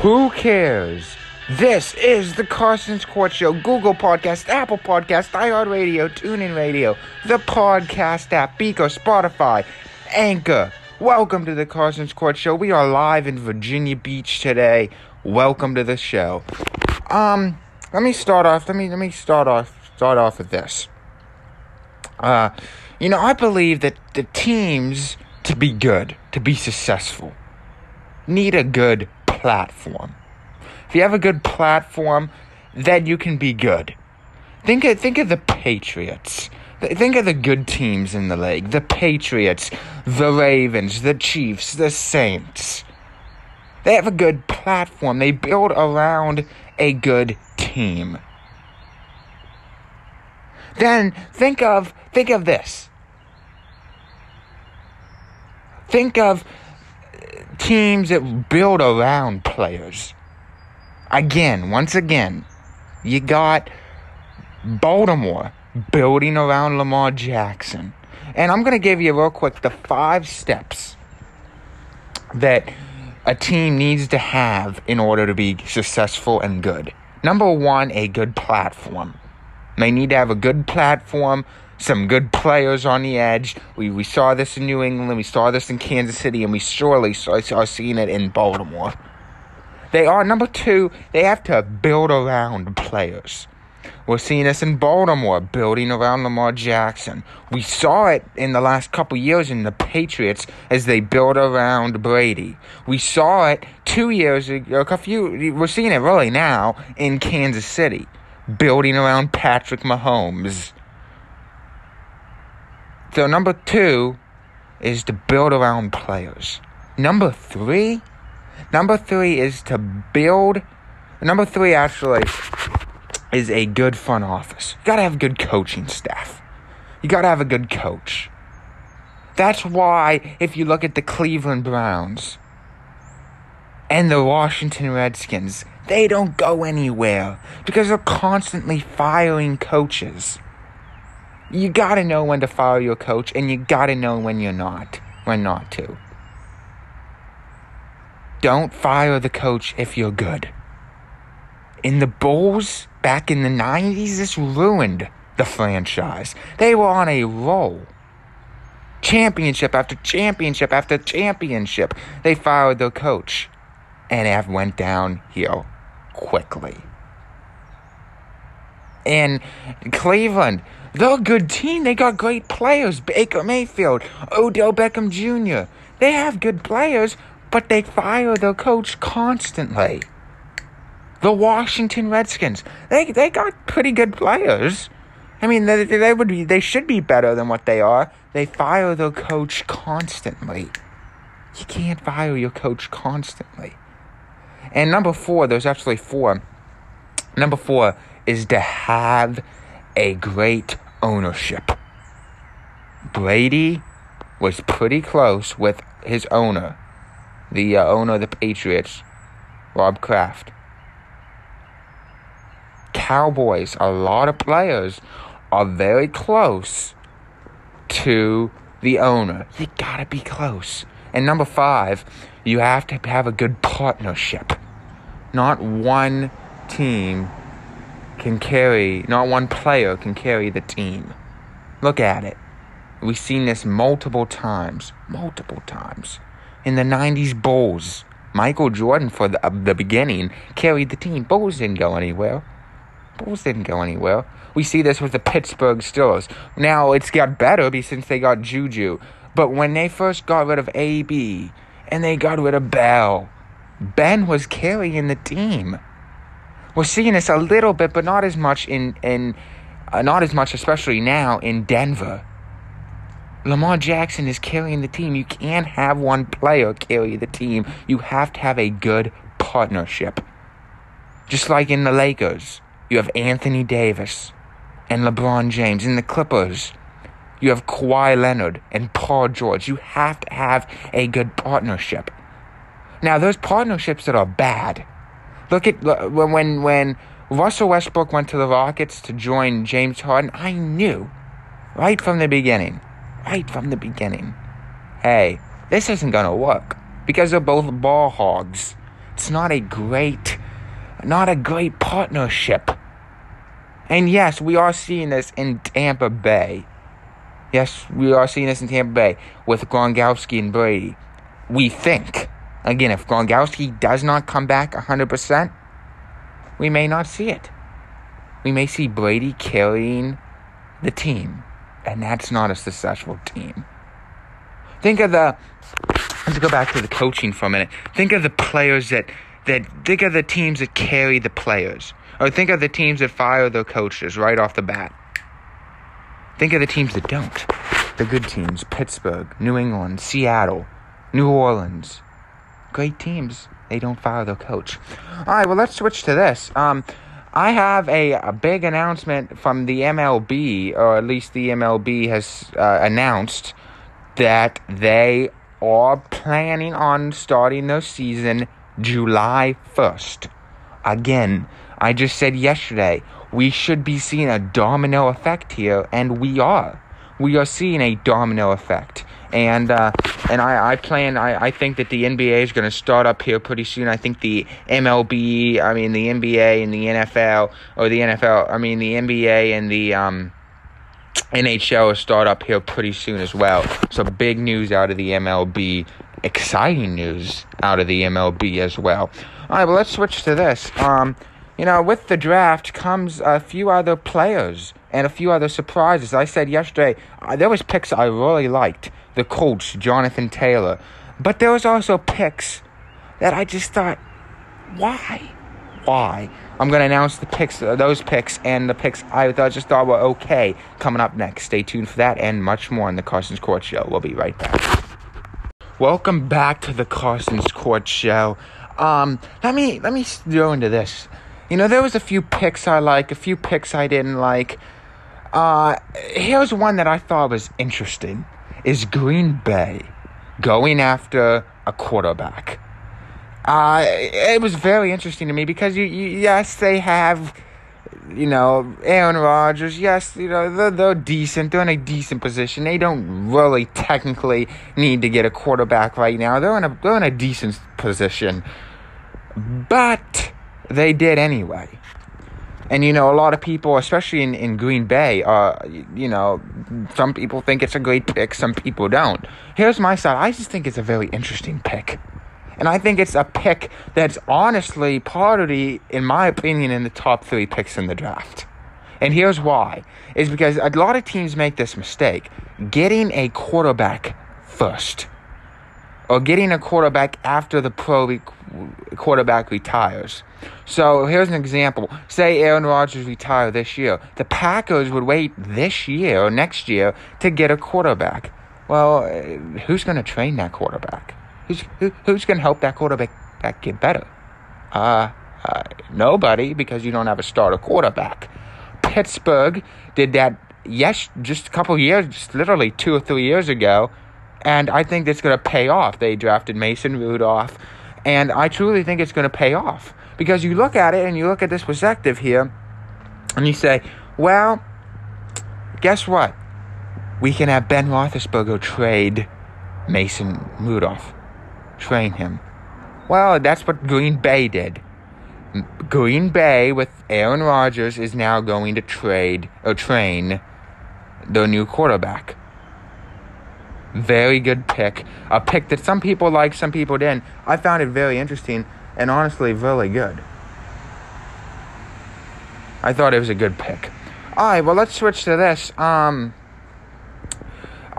Who cares? This is the Carson's Court Show, Google Podcast, Apple Podcast, iHeartRadio, TuneIn Radio, the podcast app, Breaker, Spotify, Anchor. Welcome to the Carson's Court Show. We are live in Virginia Beach today. Welcome to the show. Um, let me start off. Let me let me start off start off with this. Uh, you know, I believe that the teams to be good, to be successful, need a good platform. If you have a good platform, then you can be good. Think of, think of the Patriots. Think of the good teams in the league. The Patriots, the Ravens, the Chiefs, the Saints. They have a good platform. They build around a good team. Then think of think of this. Think of teams that build around players. Again, once again, you got Baltimore building around Lamar Jackson. And I'm going to give you real quick the five steps that a team needs to have in order to be successful and good. Number one, a good platform. They need to have a good platform some good players on the edge. We, we saw this in New England, we saw this in Kansas City, and we surely saw, are seeing it in Baltimore. They are, number two, they have to build around players. We're seeing this in Baltimore, building around Lamar Jackson. We saw it in the last couple years in the Patriots as they build around Brady. We saw it two years ago, a few, we're seeing it really now in Kansas City, building around Patrick Mahomes. So number two is to build around players. Number three, number three is to build. Number three actually is a good front office. You gotta have good coaching staff. You gotta have a good coach. That's why if you look at the Cleveland Browns and the Washington Redskins, they don't go anywhere because they're constantly firing coaches you gotta know when to follow your coach and you gotta know when you're not when not to. Don't fire the coach if you're good. In the bulls back in the 90s this ruined the franchise. They were on a roll. Championship after championship after championship they fired their coach and it went downhill quickly. In Cleveland they're a good team. They got great players. Baker Mayfield, Odell Beckham Jr. They have good players, but they fire their coach constantly. The Washington Redskins, they they got pretty good players. I mean, they, they would be they should be better than what they are. They fire their coach constantly. You can't fire your coach constantly. And number four, there's actually four. Number four is to have a great ownership. Brady was pretty close with his owner, the uh, owner of the Patriots, Rob Kraft. Cowboys, a lot of players are very close to the owner. You gotta be close. And number five, you have to have a good partnership. Not one team can carry, not one player can carry the team. Look at it. We've seen this multiple times, multiple times. In the 90s Bulls, Michael Jordan, for the, uh, the beginning, carried the team. Bulls didn't go anywhere. Bulls didn't go anywhere. We see this with the Pittsburgh Steelers. Now it's got better since they got Juju. But when they first got rid of AB and they got rid of Bell, Ben was carrying the team. We're seeing this a little bit, but not as much in in uh, not as much, especially now in Denver. Lamar Jackson is carrying the team. You can't have one player carry the team. You have to have a good partnership. Just like in the Lakers, you have Anthony Davis and LeBron James. In the Clippers, you have Kawhi Leonard and Paul George. You have to have a good partnership. Now, those partnerships that are bad. Look at when when Russell Westbrook went to the Rockets to join James Harden. I knew right from the beginning, right from the beginning, hey, this isn't gonna work because they're both ball hogs. It's not a great, not a great partnership. And yes, we are seeing this in Tampa Bay. Yes, we are seeing this in Tampa Bay with Gronkowski and Brady. We think. Again, if Gronkowski does not come back 100%, we may not see it. We may see Brady carrying the team, and that's not a successful team. Think of the. Let's go back to the coaching for a minute. Think of the players that that think of the teams that carry the players, or think of the teams that fire their coaches right off the bat. Think of the teams that don't. The good teams: Pittsburgh, New England, Seattle, New Orleans. Great teams. They don't fire their coach. All right. Well, let's switch to this. Um, I have a, a, big announcement from the MLB, or at least the MLB has uh, announced that they are planning on starting their season July 1st. Again, I just said yesterday, we should be seeing a domino effect here, and we are. We are seeing a domino effect. And uh, and I, I plan I, I think that the NBA is going to start up here pretty soon. I think the MLB, I mean the NBA and the NFL or the NFL, I mean the NBA and the um, NHL will start up here pretty soon as well. So big news out of the MLB, exciting news out of the MLB as well. All right, well let's switch to this. Um, you know, with the draft comes a few other players and a few other surprises. I said yesterday uh, there was picks I really liked. The Colts, Jonathan Taylor, but there was also picks that I just thought, why, why? I'm going to announce the picks, uh, those picks, and the picks I just thought were okay coming up next. Stay tuned for that and much more on the Carson's Court Show. We'll be right back. Welcome back to the Carson's Court Show. Um, let me let me go into this. You know, there was a few picks I like, a few picks I didn't like. Uh, here's one that I thought was interesting: is Green Bay going after a quarterback? Uh, it was very interesting to me because you, you yes, they have, you know, Aaron Rodgers. Yes, you know they're, they're decent. They're in a decent position. They don't really technically need to get a quarterback right now. They're in a they're in a decent position, but they did anyway. And you know, a lot of people, especially in, in Green Bay, uh, you know, some people think it's a great pick, some people don't. Here's my side. I just think it's a very interesting pick. And I think it's a pick that's honestly part of the, in my opinion, in the top three picks in the draft. And here's why. Is because a lot of teams make this mistake. Getting a quarterback first. Or getting a quarterback after the pro re- quarterback retires. So here's an example. Say Aaron Rodgers retire this year. The Packers would wait this year or next year to get a quarterback. Well, who's going to train that quarterback? Who's who, who's going to help that quarterback get better? Uh, uh, nobody, because you don't have a starter quarterback. Pittsburgh did that. Yes, just a couple years, just literally two or three years ago, and I think that's going to pay off. They drafted Mason Rudolph, and I truly think it's going to pay off because you look at it and you look at this perspective here, and you say, well, guess what? We can have Ben Roethlisberger trade Mason Rudolph train him. Well, that's what Green Bay did. Green Bay with Aaron Rodgers is now going to trade or train the new quarterback. Very good pick. A pick that some people like, some people didn't. I found it very interesting and honestly really good. I thought it was a good pick. Alright, well let's switch to this. Um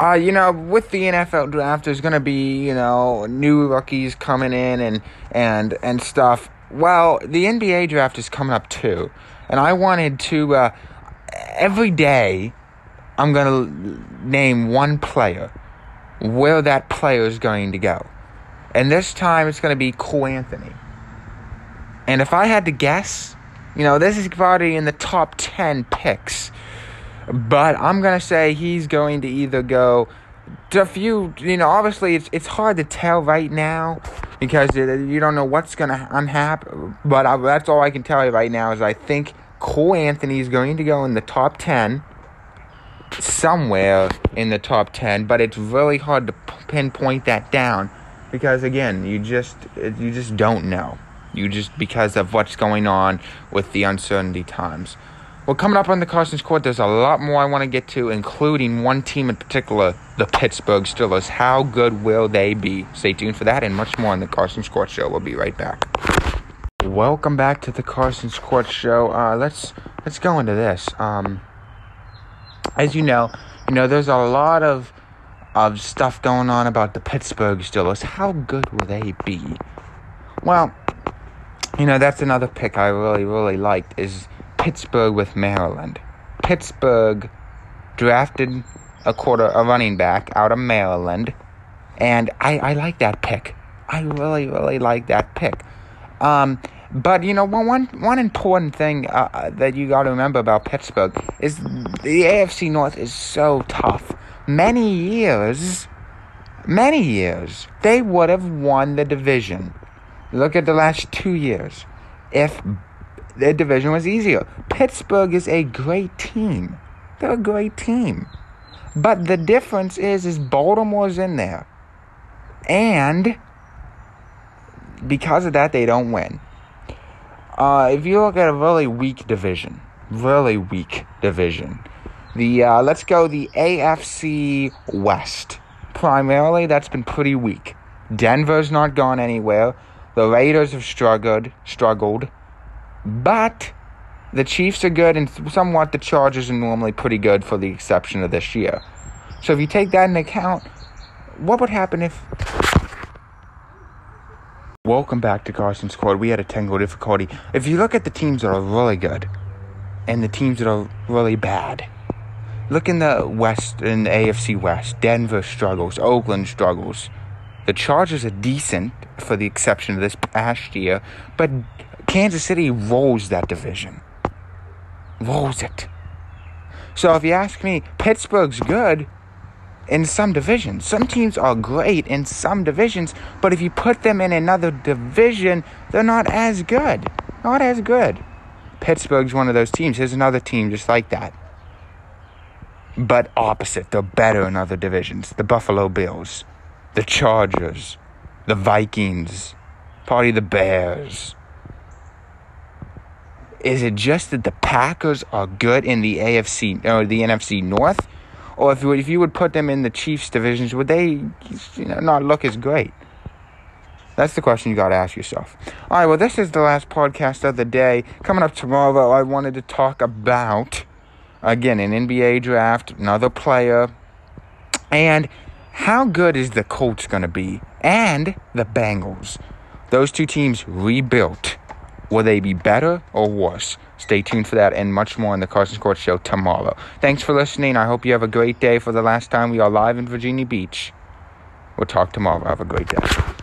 uh, you know, with the NFL draft, there's going to be, you know, new rookies coming in and and and stuff. Well, the NBA draft is coming up too, and I wanted to uh, every day. I'm going to name one player, where that player is going to go, and this time it's going to be Cole Anthony. And if I had to guess, you know, this is probably in the top ten picks but I'm gonna say he's going to either go to a few. You know, obviously it's it's hard to tell right now because you don't know what's gonna unhappen. But I, that's all I can tell you right now is I think Cole Anthony is going to go in the top ten somewhere in the top 10 but it's really hard to pinpoint that down because again you just you just don't know You just because of what's going on with the uncertainty times. Well, coming up on the Carson's Court, there's a lot more I want to get to, including one team in particular, the Pittsburgh Steelers. How good will they be? Stay tuned for that and much more on the Carson's Court Show. We'll be right back. Welcome back to the Carson's Court Show. Uh, let's let's go into this. Um, as you know, you know there's a lot of of stuff going on about the Pittsburgh Steelers. How good will they be? Well, you know that's another pick I really really liked is Pittsburgh with Maryland. Pittsburgh drafted a quarter a running back out of Maryland, and I I like that pick. I really really like that pick. Um, but you know, one one important thing uh, uh that you got to remember about Pittsburgh is the AFC North is so tough. Many years, many years, they would have won the division. Look at the last two years. If their division was easier, Pittsburgh is a great team. They're a great team. But the difference is, is Baltimore's in there, and because of that, they don't win. Uh, if you look at a really weak division, really weak division, the uh, let's go the AFC West. Primarily, that's been pretty weak. Denver's not gone anywhere. The Raiders have struggled, struggled, but the Chiefs are good, and somewhat the Chargers are normally pretty good, for the exception of this year. So if you take that into account, what would happen if Welcome back to Carson's Court. We had a technical difficulty. If you look at the teams that are really good and the teams that are really bad, look in the West, in AFC West. Denver struggles, Oakland struggles. The Chargers are decent, for the exception of this past year, but Kansas City rolls that division. Rolls it. So if you ask me, Pittsburgh's good, in some divisions. Some teams are great in some divisions, but if you put them in another division, they're not as good. Not as good. Pittsburgh's one of those teams. Here's another team just like that. But opposite, they're better in other divisions. The Buffalo Bills, the Chargers, the Vikings, probably the Bears. Is it just that the Packers are good in the AFC or the NFC North? or if you, if you would put them in the Chiefs divisions, would they you know, not look as great? That's the question you got to ask yourself. All right, well, this is the last podcast of the day. Coming up tomorrow, I wanted to talk about, again, an NBA draft, another player, and how good is the Colts going to be, and the Bengals. Those two teams rebuilt. Will they be better or worse? Stay tuned for that and much more on the Carson Court Show tomorrow. Thanks for listening. I hope you have a great day. For the last time, we are live in Virginia Beach. We'll talk tomorrow. Have a great day.